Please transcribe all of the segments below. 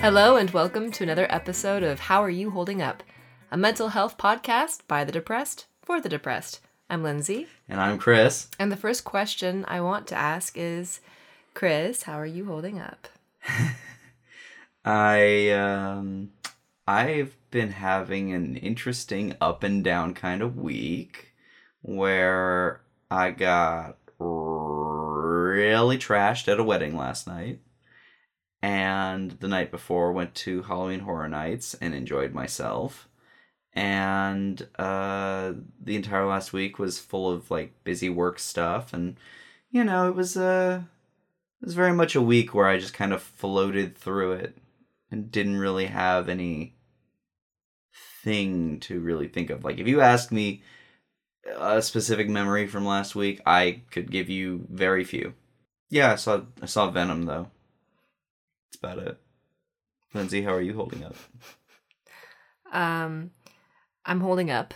Hello, and welcome to another episode of How Are You Holding Up? A mental health podcast by the depressed for the depressed. I'm Lindsay, And I'm Chris. and the first question I want to ask is Chris, how are you holding up? I um I've been having an interesting up and down kind of week where I got really trashed at a wedding last night. And the night before went to Halloween Horror Nights and enjoyed myself. And uh the entire last week was full of like busy work stuff and you know, it was uh it was very much a week where I just kind of floated through it and didn't really have any thing to really think of. Like if you asked me a specific memory from last week, I could give you very few. Yeah, I saw I saw Venom though. That's about it. Lindsay, how are you holding up? Um, I'm holding up.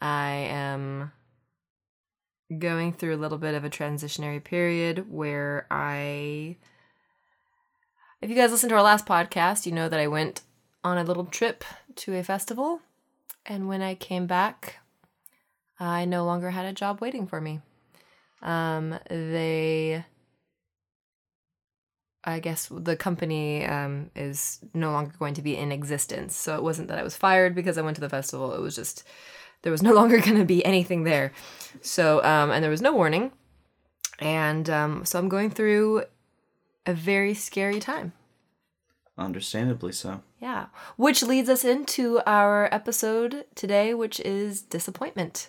I am going through a little bit of a transitionary period where I. If you guys listened to our last podcast, you know that I went on a little trip to a festival. And when I came back, I no longer had a job waiting for me. Um, they. I guess the company um, is no longer going to be in existence. So it wasn't that I was fired because I went to the festival. It was just there was no longer going to be anything there. So um, and there was no warning, and um, so I'm going through a very scary time. Understandably so. Yeah, which leads us into our episode today, which is disappointment.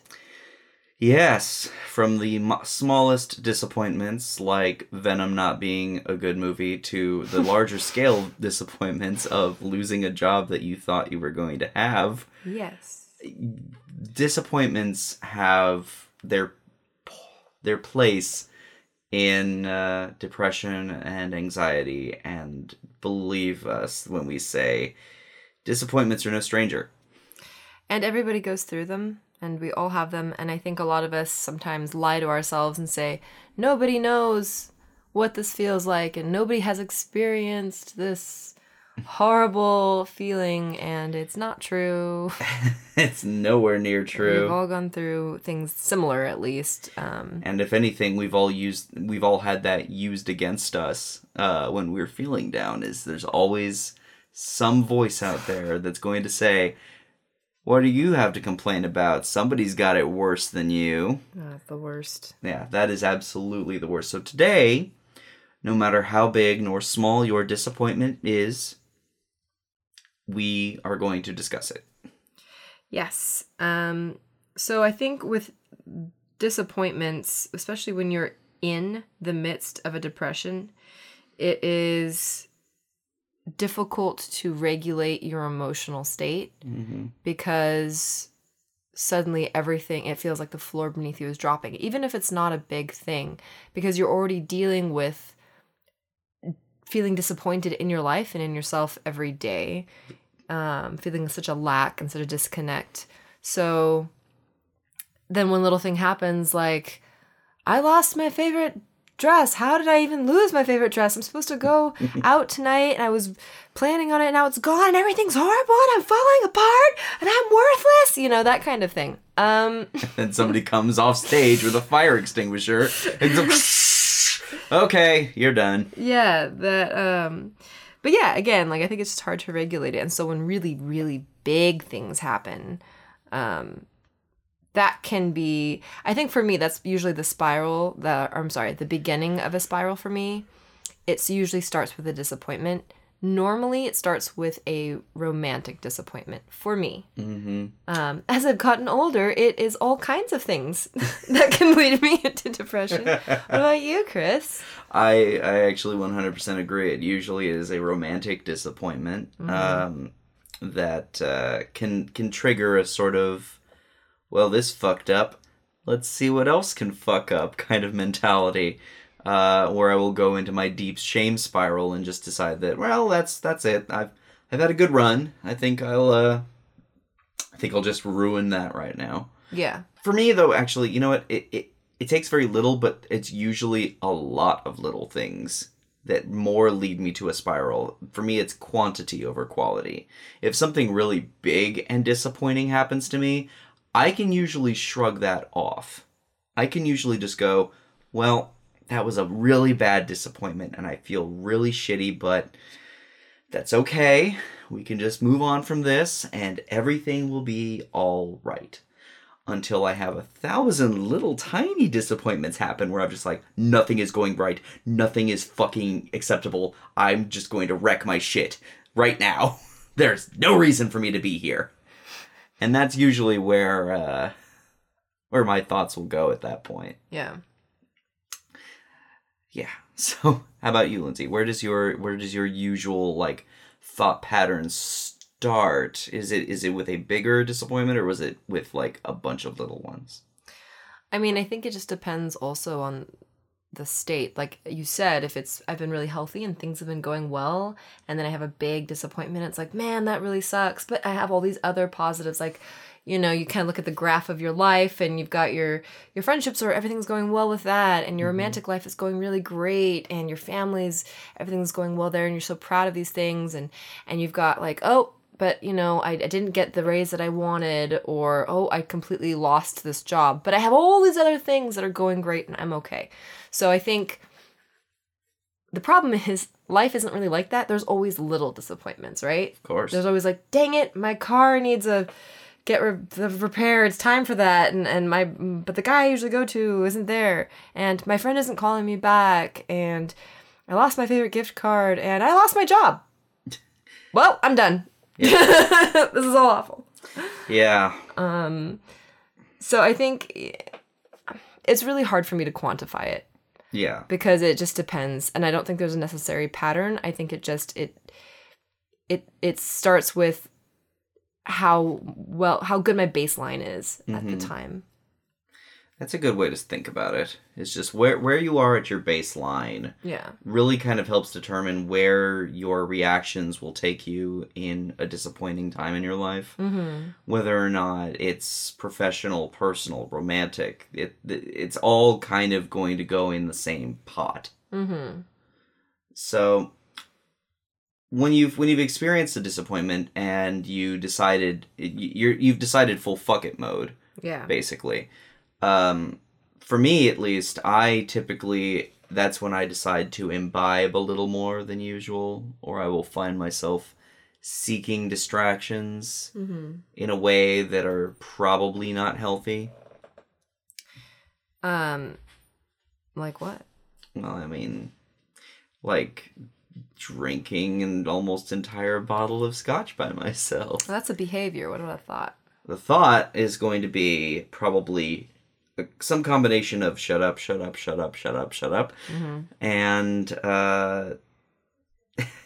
Yes, from the smallest disappointments, like Venom not being a good movie, to the larger scale disappointments of losing a job that you thought you were going to have. Yes. Disappointments have their their place in uh, depression and anxiety, and believe us when we say disappointments are no stranger. And everybody goes through them, and we all have them. And I think a lot of us sometimes lie to ourselves and say, nobody knows what this feels like, and nobody has experienced this horrible feeling, and it's not true. it's nowhere near true. We've all gone through things similar, at least. Um, And if anything, we've all used we've all had that used against us uh, when we're feeling down. Is there's always some voice out there that's going to say, "What do you have to complain about? Somebody's got it worse than you." that's the worst. Yeah, that is absolutely the worst. So today, no matter how big nor small your disappointment is, we are going to discuss it. Yes. Um, so I think with disappointments, especially when you're in the midst of a depression, it is difficult to regulate your emotional state Mm-hmm. because suddenly everything it feels like the floor beneath you is dropping even if it's not a big thing because you're already dealing with feeling disappointed in your life and in yourself every day um, feeling such a lack and such a disconnect so then one little thing happens like i lost my favorite dress how did i even lose my favorite dress i'm supposed to go out tonight and i was planning on it now it's gone and everything's horrible and i'm falling apart and i'm worthless you know that kind of thing um Then somebody comes off stage with a fire extinguisher. And okay, you're done. yeah that um but yeah again like i think it's just hard to regulate it and so when really really big things happen um that can be i think for me that's usually the spiral the i'm sorry the beginning of a spiral for me. It usually starts with a disappointment. Normally it starts with a romantic disappointment for me. Mm-hmm. um, as i've gotten older it is all kinds of things that can lead me into depression. What about you chris? I I actually 100% agree. It usually is a romantic disappointment um, that uh, can can trigger a sort of well, this fucked up. Let's see what else can fuck up kind of mentality. Uh, where I will go into my deep shame spiral and just decide that well, that's that's it. I've I've had a good run. I think I'll uh, I think I'll just ruin that right now. yeah For me, though, actually, you know what? It, it it takes very little, but it's usually a lot of little things that more lead me to a spiral. For me, it's quantity over quality. If something really big and disappointing happens to me, I can usually shrug that off. I can usually just go, well, that was a really bad disappointment and I feel really shitty, but that's okay. We can just move on from this and everything will be all right. Until I have a thousand little tiny disappointments happen where I'm just like, nothing is going right. Nothing is fucking acceptable. I'm just going to wreck my shit right now. There's no reason for me to be here. And that's usually where uh, where my thoughts will go at that point. Yeah. Yeah. So, how about you, Lindsay? Where does your where does your usual like thought pattern start? Is it is it with a bigger disappointment or was it with like a bunch of little ones? I mean, I think it just depends also on the state. Like you said, if it's I've been really healthy and things have been going well, and then I have a big disappointment, it's like, man, that really sucks. But I have all these other positives, like you know you kind of look at the graph of your life and you've got your your friendships or everything's going well with that and your mm-hmm. romantic life is going really great and your family's everything's going well there and you're so proud of these things and and you've got like oh but you know I, I didn't get the raise that i wanted or oh i completely lost this job. But i have all these other things that are going great and i'm okay. So i think the problem is life isn't really like that. There's always little disappointments right? Of course. there's always like dang it my car needs a get re- the repair. It's time for that. And and my but the guy i usually go to isn't there. And my friend isn't calling me back. And i lost my favorite gift card and i lost my job. Well i'm done this is all awful. Yeah. Um so i think it's really hard for me to quantify it. Yeah. because it just depends and i don't think there's a necessary pattern. I think it just it it it starts with how well how good my baseline is at the time That's a good way to think about it. It's just where where you are at your baseline yeah really kind of helps determine where your reactions will take you in a disappointing time in your life. mm-hmm. Whether or not it's professional, personal, romantic, it it's all kind of going to go in the same pot. Mm-hmm. So when you've when you've experienced a disappointment and you decided you're you've decided full fuck it mode yeah basically. Um, for me, at least, I typically that's when I decide to imbibe a little more than usual, or I will find myself seeking distractions mm-hmm. in a way that are probably not healthy. um like what Well, I mean, like drinking an almost entire bottle of scotch by myself. well, that's a behavior what about a thought The thought is going to be probably some combination of shut up, shut up, shut up, shut up, shut up, mm-hmm. and uh,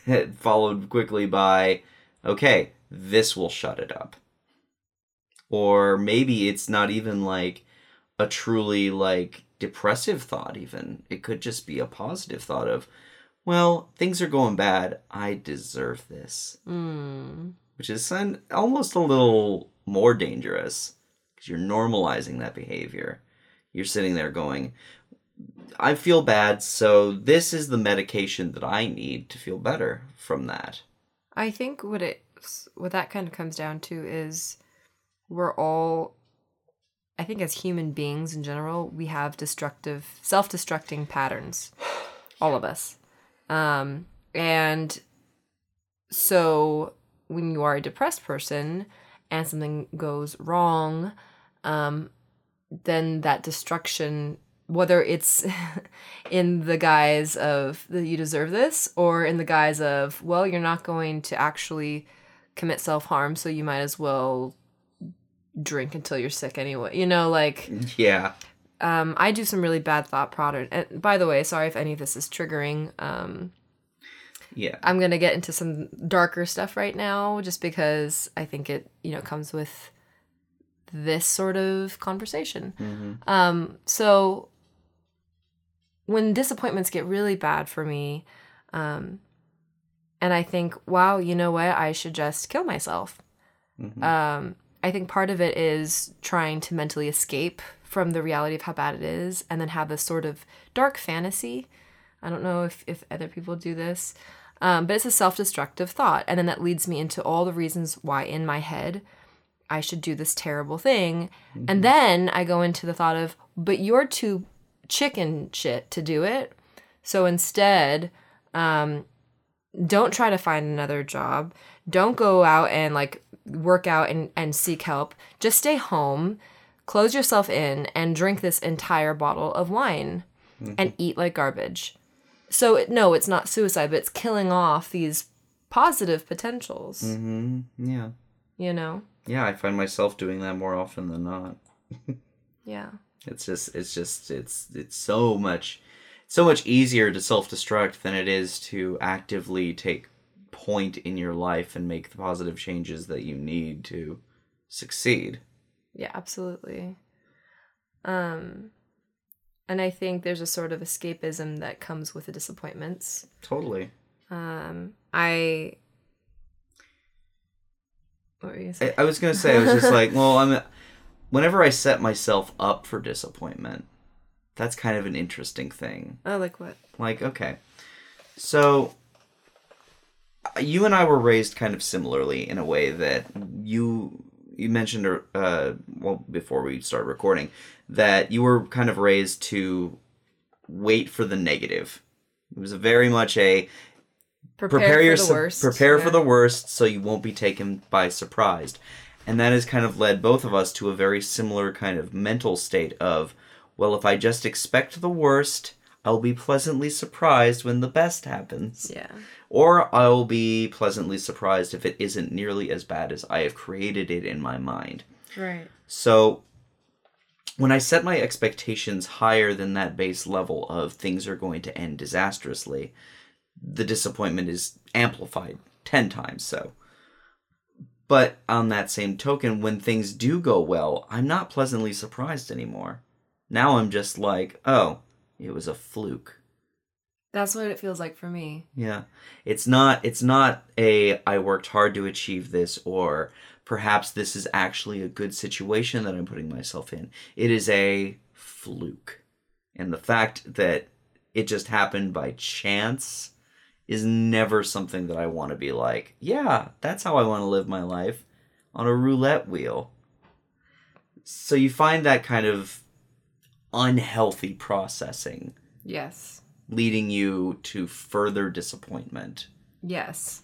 followed quickly by, okay, this will shut it up. Or maybe it's not even like a truly like depressive thought, even. It could just be a positive thought of, well, things are going bad. I deserve this mm. which is almost a little more dangerous because you're normalizing that behavior. You're sitting there going, I feel bad, so this is the medication that I need to feel better from that. i think what it what that kind of comes down to is we're all i think as human beings in general we have destructive self-destructing patterns all of us um and so when you are a depressed person and something goes wrong um then that destruction whether it's in the guise of that you deserve this or in the guise of well you're not going to actually commit self-harm so you might as well drink until you're sick anyway you know like Yeah. um i do some really bad thought pattern and by the way sorry if any of this is triggering um Yeah. i'm gonna get into some darker stuff right now just because i think it you know comes with this sort of conversation hmm um, so when disappointments get really bad for me, um, and I think, wow, you know what, I should just kill myself. Mhm. Um, I think part of it is trying to mentally escape from the reality of how bad it is, and then have this sort of dark fantasy I don't know if, if other people do this, um, but it's a self destructive thought. And then that leads me into all the reasons why in my head I should do this terrible thing. And then I go into the thought of, but you're too chicken shit to do it. So instead, um, don't try to find another job. Don't go out and like work out and, and seek help. Just stay home, close yourself in, and drink this entire bottle of wine and eat like garbage. So, it, no, it's not suicide, but it's killing off these positive potentials, hmm Yeah. you know? Yeah, I find myself doing that more often than not. Yeah. It's just it's just it's it's so much so much easier to self-destruct than it is to actively take point in your life and make the positive changes that you need to succeed. Yeah, absolutely. Um and I think there's a sort of escapism that comes with the disappointments. Totally. Um I what were you I, saying? I was gonna say I was just like, well, I'm whenever I set myself up for disappointment, that's kind of an interesting thing. Oh, like what? Like, okay. So you and I were raised kind of similarly in a way that you you mentioned uh well before we start recording that you were kind of raised to wait for the negative. It was very much a Prepare, prepare for yourself the worst. prepare Yeah. for the worst so you won't be taken by surprise and that has kind of led both of us to a very similar kind of mental state of well if i just expect the worst i'll be pleasantly surprised when the best happens Yeah. or i'll be pleasantly surprised if it isn't nearly as bad as i have created it in my mind Right. so when I set my expectations higher than that base level of things are going to end disastrously, the disappointment is amplified 10 times so. But on that same token, when things do go well, I'm not pleasantly surprised anymore. Now I'm just like, oh, it was a fluke. That's what it feels like for me. Yeah. It's not it's not a I worked hard to achieve this or perhaps this is actually a good situation that I'm putting myself in. It is a fluke. And the fact that it just happened by chance is never something that I want to be like, yeah, that's how I want to live my life on a roulette wheel. So you find that kind of unhealthy processing Yes. leading you to further disappointment. Yes.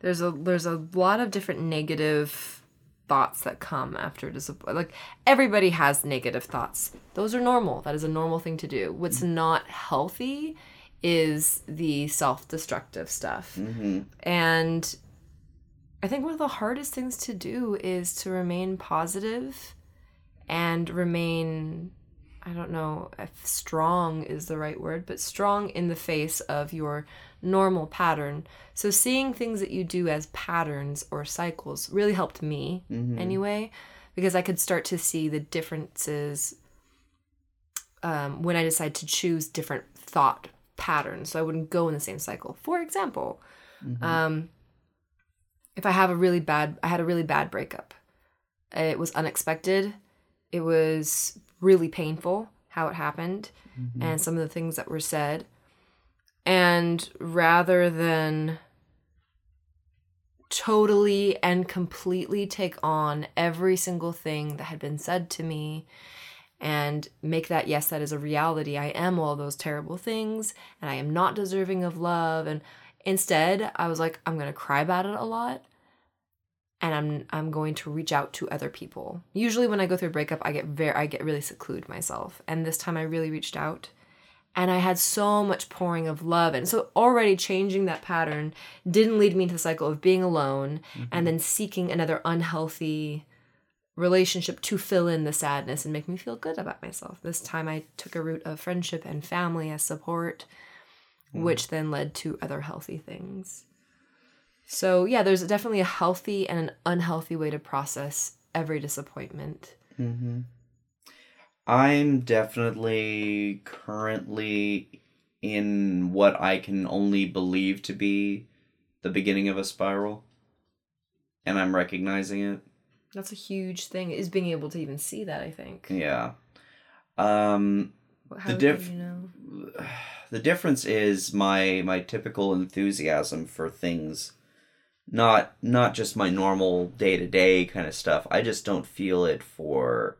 There's a there's a lot of different negative thoughts that come after disappointment. Like everybody has negative thoughts. Those are normal. That is a normal thing to do. What's mm. not healthy is the self-destructive stuff. Mm-hmm. And I think one of the hardest things to do is to remain positive and remain I don't know if strong is the right word, but strong in the face of your normal pattern. So seeing things that you do as patterns or cycles really helped me anyway, because I could start to see the differences um, when I decide to choose different thought patterns. So I wouldn't go in the same cycle. For example, um, if I have a really bad, I had a really bad breakup. It was unexpected. It was really painful how it happened and some of the things that were said. And rather than totally and completely take on every single thing that had been said to me and make that yes that is a reality i am all those terrible things and i am not deserving of love and instead i was like i'm going to cry about it a lot and i'm i'm going to reach out to other people usually when i go through a breakup i get very i get really seclude myself and this time i really reached out and I had so much pouring of love. And so already changing that pattern didn't lead me into the cycle of being alone and mm-hmm. then seeking another unhealthy relationship to fill in the sadness and make me feel good about myself. This time I took a route of friendship and family as support, which then led to other healthy things. So, yeah, there's definitely a healthy and an unhealthy way to process every disappointment. Mm-hmm. I'm definitely currently in what I can only believe to be the beginning of a spiral, and I'm recognizing it. That's a huge thing, is being able to even see that, I think. Yeah. Um, How The diff- you know? the difference is my my typical enthusiasm for things not not just my normal day-to-day kind of stuff i just don't feel it for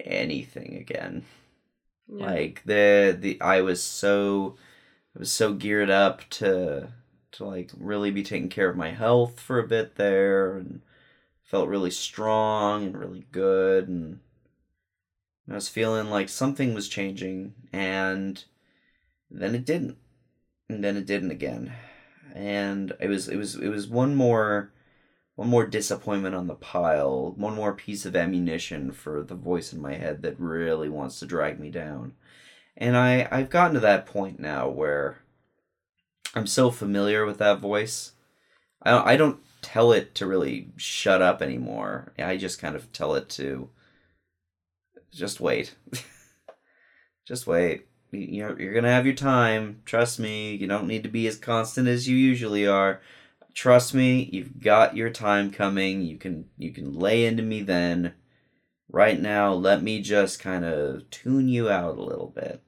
anything again Yeah. like the the i was so i was so geared up to to like really be taking care of my health for a bit there and felt really strong and really good and I was feeling like something was changing and then it didn't. And then it didn't again. And it was it was it was one more one more disappointment on the pile, one more piece of ammunition for the voice in my head that really wants to drag me down. And I I've gotten to that point now where I'm so familiar with that voice. I don't, I don't tell it to really shut up anymore. I just kind of tell it to just wait. just wait. You- You're, you're gonna have your time. Trust me. You don't need to be as constant as you usually are. Trust me. You've got your time coming. You can you can lay into me then. Right now, let me just kind of tune you out a little bit.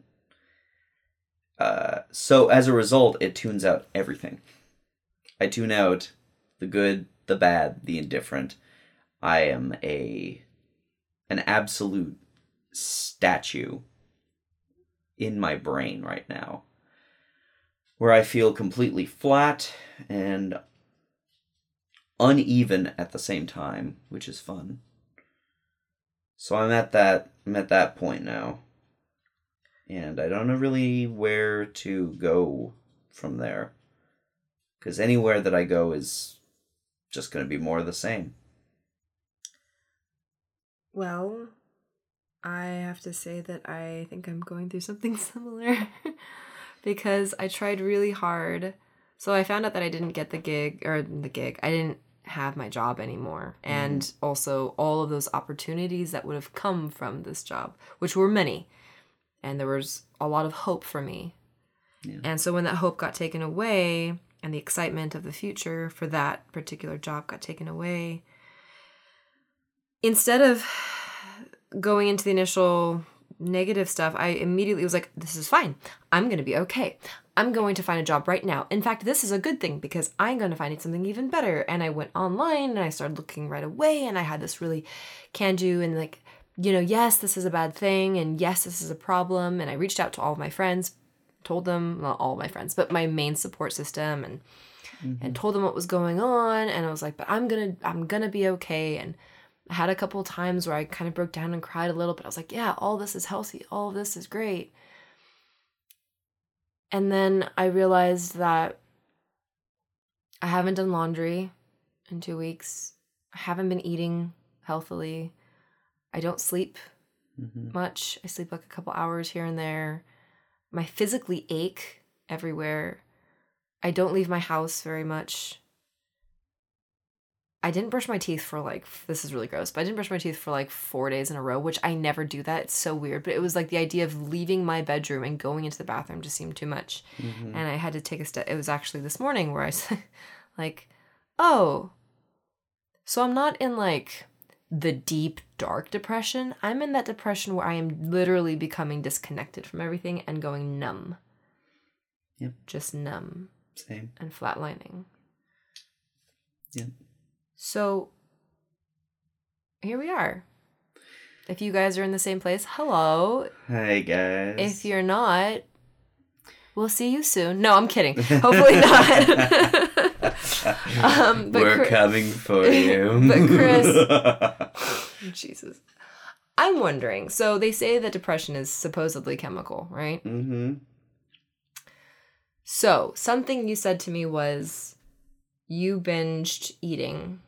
Uh, so as a result, it tunes out everything. I tune out the good, the bad, the indifferent. I am a an absolute statue in my brain right now where I feel completely flat and uneven at the same time, which is fun. So I'm at that I'm at that point now. And I don't know really where to go from there. Cuz anywhere that I go is just going to be more of the same. Well, I have to say that I think I'm going through something similar because I tried really hard. So I found out that I didn't get the gig or the gig. I didn't have my job anymore. Mm-hmm. And also all of those opportunities that would have come from this job, which were many. And there was a lot of hope for me. Yeah. And so when that hope got taken away and the excitement of the future for that particular job got taken away, instead of going into the initial negative stuff, I immediately was like, this is fine. I'm going to be okay. I'm going to find a job right now. In fact, this is a good thing because I'm going to find something even better. And I went online and I started looking right away and I had this really can do and like, you know, yes, this is a bad thing and yes, this is a problem. And I reached out to all of my friends, told them, not all my friends, but my main support system and and told them what was going on and I was like, but I'm to I'm to be okay and I had a couple times where I kind of broke down and cried a little, but I was like, yeah, all this is healthy. All this is great. And then I realized that I haven't done laundry in two weeks. I haven't been eating healthily. I don't sleep Mhm. much. I sleep like a couple hours here and there. My physically ache everywhere. I don't leave my house very much. I didn't brush my teeth for like this is really gross, but I didn't brush my teeth for like 4 days in a row, which I never do that. It's so weird, but it was like the idea of leaving my bedroom and going into the bathroom just seemed too much. Mhm. And I had to take a step. It was actually this morning where I said like, "Oh, so I'm not in like the deep dark depression. I'm in that depression where I am literally becoming disconnected from everything and going numb. Yep. Just numb Same. and flatlining. Yep. So here we are. If you guys are in the same place, hello. Hi guys. If you're not, we'll see you soon. No, I'm kidding. Hopefully not. Um, but We're Chris- coming for you. But Chris- Jesus. I'm wondering. So they say that depression is supposedly chemical, right? mm-hmm. So something you said to me was you binged eating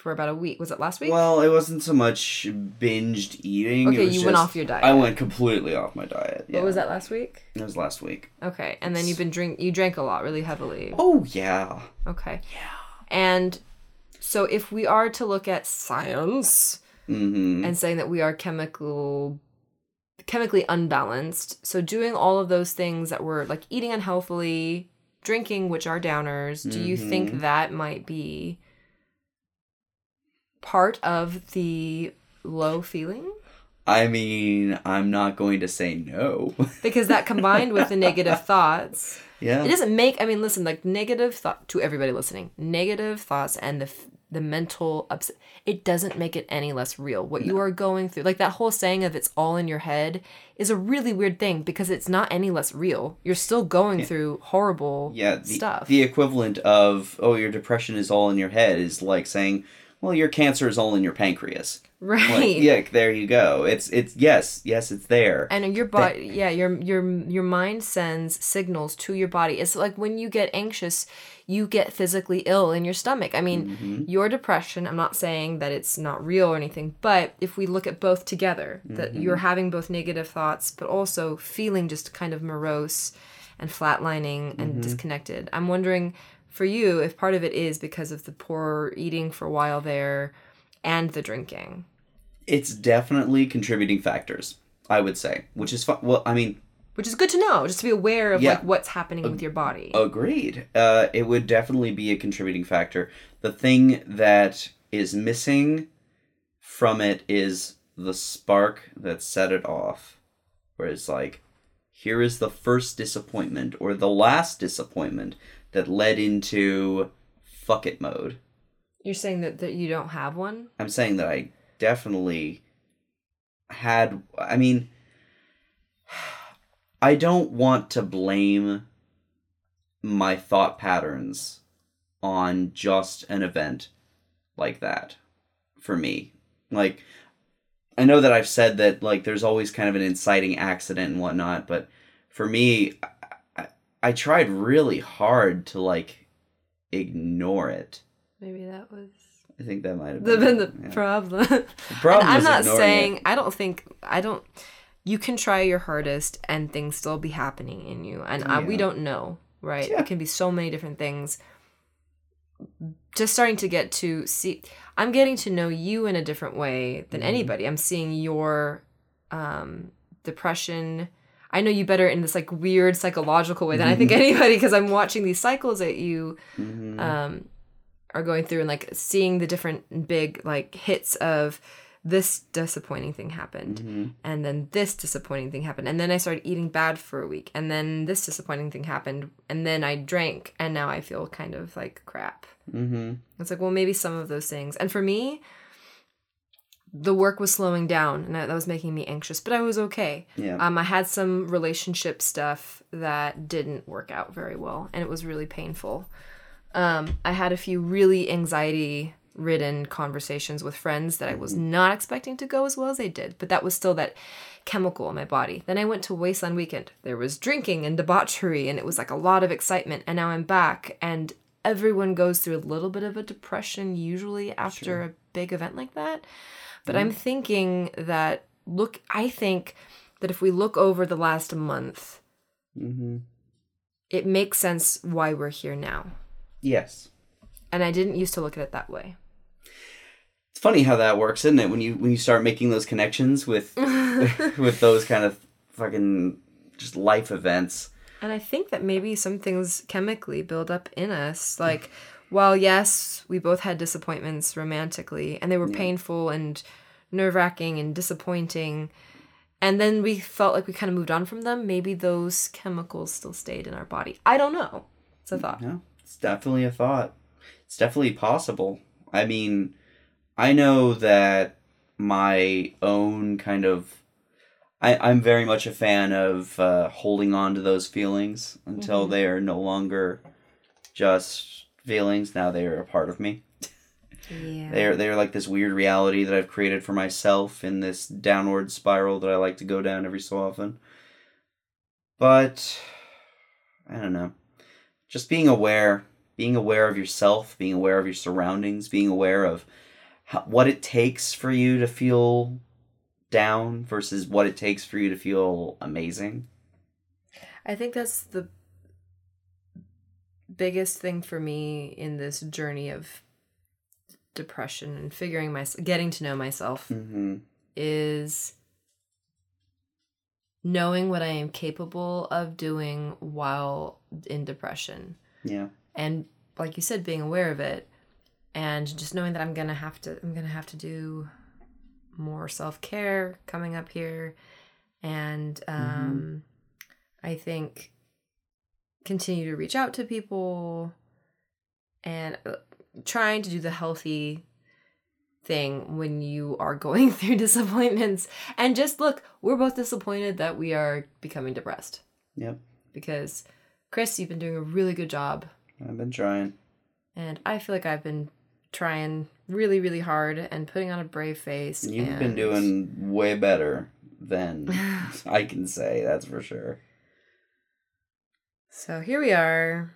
for about a week. Was it last week? Well, it wasn't so much binged eating. it okay, was you went off your diet. I went completely off my diet. Yeah. What was that last week? It was last week. Okay, and then you've been drink. You drank a lot, really heavily. Oh yeah. Okay. Yeah. And so if we are to look at science Mm-hmm. and saying that we are chemical chemically unbalanced, so doing all of those things that were like eating unhealthily, drinking which are downers, do you think Mhm. that might be part of the low feeling? I mean, I'm not going to say no. because that combined with the negative thoughts yeah. it doesn't make i mean listen like negative thought to everybody listening negative thoughts and the the mental upset it doesn't make it any less real what you are going through like that whole saying of it's all in your head is a really weird thing because it's not any less real you're still going through horrible yeah, the, stuff the equivalent of oh your depression is all in your head is like saying well your cancer is all in your pancreas. right Like, yeah, there you go. It's it's yes, yes, it's there. and your body yeah your your your mind sends signals to your body it's like when you get anxious you get physically ill in your stomach i mean Mm-hmm. your depression i'm not saying that it's not real or anything but if we look at both together that Mm-hmm. you're having both negative thoughts but also feeling just kind of morose and flatlining and Mm-hmm. disconnected i'm wondering for you if part of it is because of the poor eating for a while there and the drinking It's definitely contributing factors, I would say, which is fun. Well, I mean, which is good to know just to be aware of Yeah. like what's happening with your body Agreed. Uh, it would definitely be a contributing factor. The thing that is missing from it is the spark that set it off. Where it's like, here is the first disappointment or the last disappointment that led into fuck it mode. You're saying that, that you don't have one? I'm saying that I definitely had. I mean, I don't want to blame my thought patterns on just an event like that for me. Like, I know that I've said that, like, there's always kind of an inciting accident and whatnot, but for me, I, tried really hard to, like, ignore it. Maybe that was I think that might have been, been the yeah. problem. The problem I'm not saying it. I don't think I don't. You can try your hardest and things still be happening in you, and I, we don't know, right? Yeah. It can be so many different things. Just starting to get to see, I'm getting to know you in a different way than Mhm. anybody. I'm seeing your um, depression. I know you better in this like weird psychological way than I think anybody because I'm watching these cycles that you Mhm. um, are going through and like seeing the different big like hits of this disappointing thing happened Mhm. and then this disappointing thing happened and then I started eating bad for a week and then this disappointing thing happened and then I drank and now I feel kind of like crap. Mhm. It's like well maybe some of those things. And for me the work was slowing down and that was making me anxious, but I was okay. Yeah. Um, I had some relationship stuff that didn't work out very well, and it was really painful. Um, I had a few really anxiety ridden conversations with friends that I was not expecting to go as well as they did, but that was still that chemical in my body. Then I went to Wasteland Weekend. There was drinking and debauchery, and it was like a lot of excitement. And now I'm back, and everyone goes through a little bit of a depression usually after a big event like that. But I'm thinking that look, I think that if we look over the last month, Mm-hmm. it makes sense why we're here now. Yes. And I didn't used to look at it that way. It's funny how that works, isn't it? When you when you start making those connections with with those kind of fucking just life events. And I think that maybe some things chemically build up in us. Like, while yes, we both had disappointments romantically, and they were painful and nerve wracking and disappointing, and then we felt like we kind of moved on from them, maybe those chemicals still stayed in our body. I don't know. It's a thought. Yeah, it's definitely a thought. It's definitely possible. I mean, I know that my own kind of I, I'm very much a fan of uh, holding on to those feelings until they are no longer just feelings. Now they are a part of me. Yeah. They're they're like this weird reality that I've created for myself in this downward spiral that I like to go down every so often. But I don't know. Just being aware, being aware of yourself, being aware of your surroundings, being aware of how, what it takes for you to feel down versus what it takes for you to feel amazing. I think that's the biggest thing for me in this journey of depression and figuring myself, getting to know myself Mm-hmm. is knowing what I am capable of doing while in depression Yeah. and like you said being aware of it and just knowing that I'm going to have to I'm going to have to do more self care coming up here. And um, I think continue to reach out to people and uh, trying to do the healthy thing when you are going through disappointments. And just look, we're both disappointed that we are becoming depressed Yep. because Chris, you've been doing a really good job. I've been trying. And I feel like I've been trying really, really hard and putting on a brave face. You've been doing way better than I can say, that's for sure. So here we are.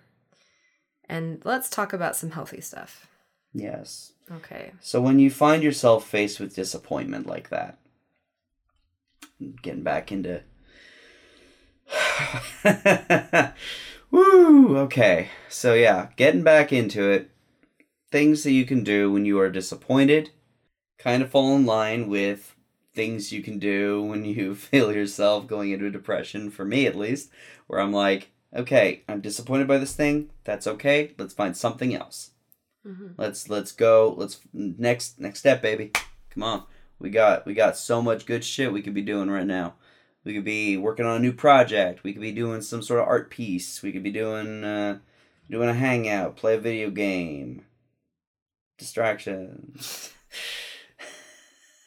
And let's talk about some healthy stuff. Yes. Okay. So when you find yourself faced with disappointment like that, getting back into Woo, okay. So yeah, getting back into it. Things that you can do when you are disappointed kind of fall in line with things you can do when you feel yourself going into a depression for me at least, where I'm like, okay, I'm disappointed by this thing. That's okay. Let's find something else. Mhm. Let's let's go. Let's next next step, baby. Come on. We got we got so much good shit we could be doing right now. We could be working on a new project. We could be doing some sort of art piece. We could be doing uh, doing a hangout, play a video game. Distractions.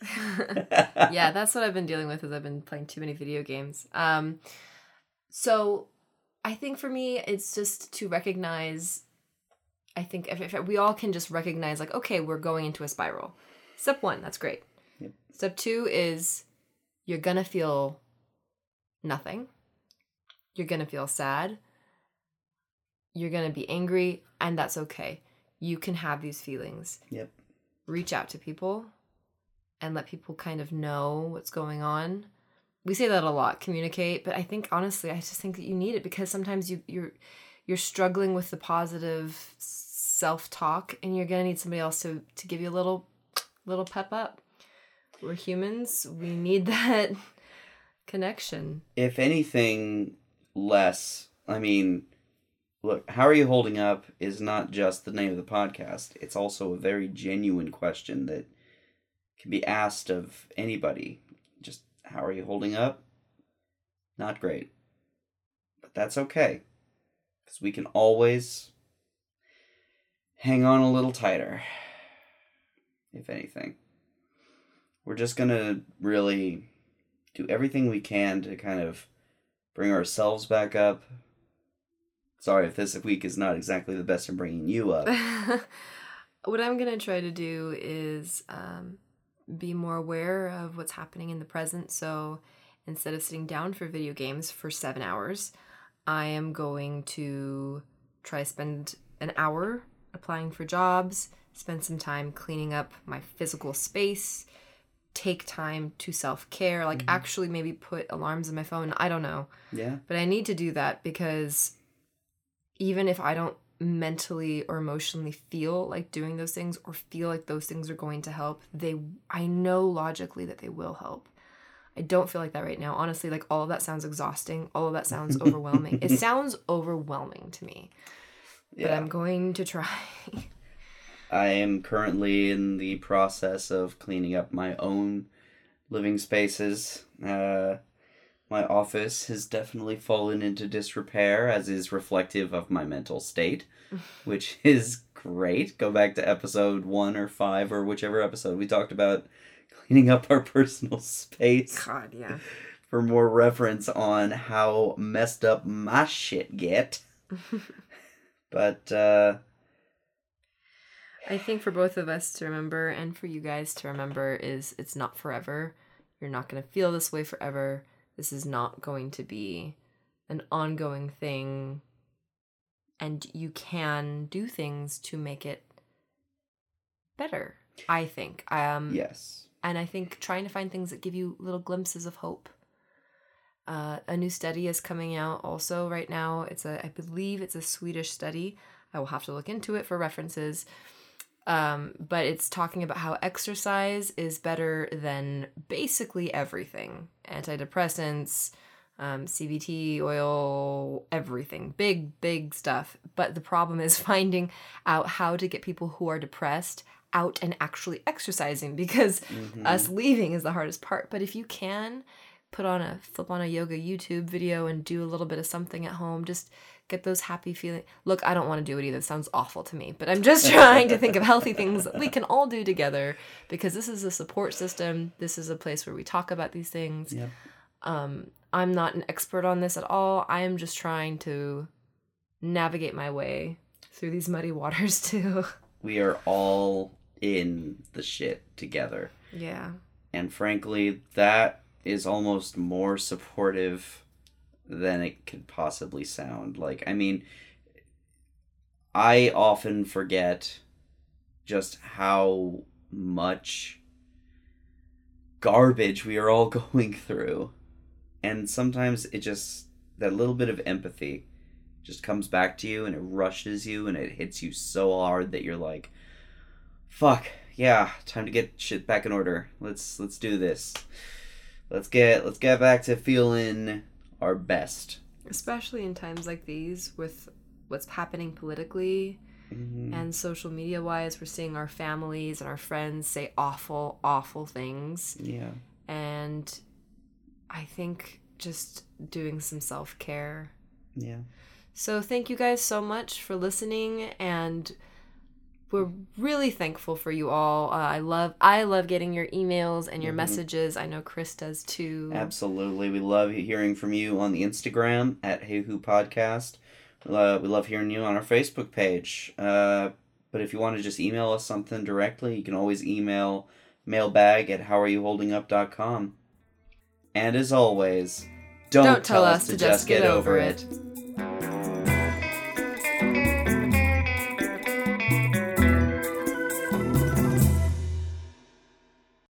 yeah, that's what I've been dealing with is I've been playing too many video games. Um so I think for me it's just to recognize I think if, if we all can just recognize like okay, we're going into a spiral. Step 1, that's great. Yep. Step 2 is you're to feel nothing. You're to feel sad. You're to be angry and that's okay. You can have these feelings. Yep. Reach out to people and let people kind of know what's going on. We say that a lot, communicate, but I think honestly, I just think that you need it because sometimes you you're you're struggling with the positive self-talk and you're to need somebody else to to give you a little little pep up. We're humans, we need that connection. if anything less, I mean, look, how are you holding up is not just the name of the podcast. It's also a very genuine question that can be asked of anybody. Just how are you holding up? Not great. But that's okay. Cuz we can always hang on a little tighter. If anything. We're just going to really do everything we can to kind of bring ourselves back up. Sorry if this week is not exactly the best in bringing you up. what I'm going to try to do is um, be more aware of what's happening in the present. So instead of sitting down for video games for seven hours, I am going to try spend an hour applying for jobs, spend some time cleaning up my physical space, take time to self care, like mm-hmm. actually maybe put alarms on my phone. I don't know. Yeah. But I need to do that because even if I don't mentally or emotionally feel like doing those things or feel like those things are going to help, they I know logically that they will help. I don't feel like that right now. Honestly, like all of that sounds exhausting. All of that sounds overwhelming. it sounds overwhelming to me. But Yeah. I'm going to try. I am currently in the process of cleaning up my own living spaces. Uh, my office has definitely fallen into disrepair, as is reflective of my mental state, which is great. Go back to episode one or five or whichever episode we talked about cleaning up our personal space God, yeah. for more reference on how messed up my shit get. but uh, I think for both of us to remember and for you guys to remember is it's not forever. You're not going to feel this way forever. This is not going to be an ongoing thing. And you can do things to make it better, I think. Um, yes. and I think trying to find things that give you little glimpses of hope. Uh, a new study is coming out also right now. It's a, I believe it's a Swedish study. I will have to look into it for references. Um, but it's talking about how exercise is better than basically everything antidepressants, um, CBT, oil, everything. Big, big stuff. But the problem is finding out how to get people who are depressed out and actually exercising because Mhm. us leaving is the hardest part. But if you can put on a flip on a yoga YouTube video and do a little bit of something at home, just get those happy feeling. Look, I don't want to do it either. It sounds awful to me, but I'm just trying to think of healthy things that we can all do together because this is a support system. This is a place where we talk about these things. Yep. Um, I'm not an expert on this at all. I am just trying to navigate my way through these muddy waters too. we are all in the shit together. yeah. And frankly, that is almost more supportive than it could possibly sound. Like, I mean, I often forget just how much garbage we are all going through. And sometimes it just, that little bit of empathy just comes back to you and it rushes you and it hits you so hard that you're like, fuck, yeah, time to get shit back in order. Let's let's do this. Let's get let's get back to feeling our best. Especially in times like these with what's happening politically Mhm. and social media wise, we're seeing our families and our friends say awful, awful things. Yeah. And I think just doing some self care. Yeah. So thank you guys so much for listening and we're really thankful for you all. Uh, I love I love getting your emails and your Mhm. messages. I know Chris does too. Absolutely. We love hearing from you on the Instagram at Hey Who Podcast. Uh, we love hearing you on our Facebook page. Uh, but if you want to just email us something directly, you can always email mailbag at howareyouholdingup.com. And as always, don't, Don't tell us to just get over it.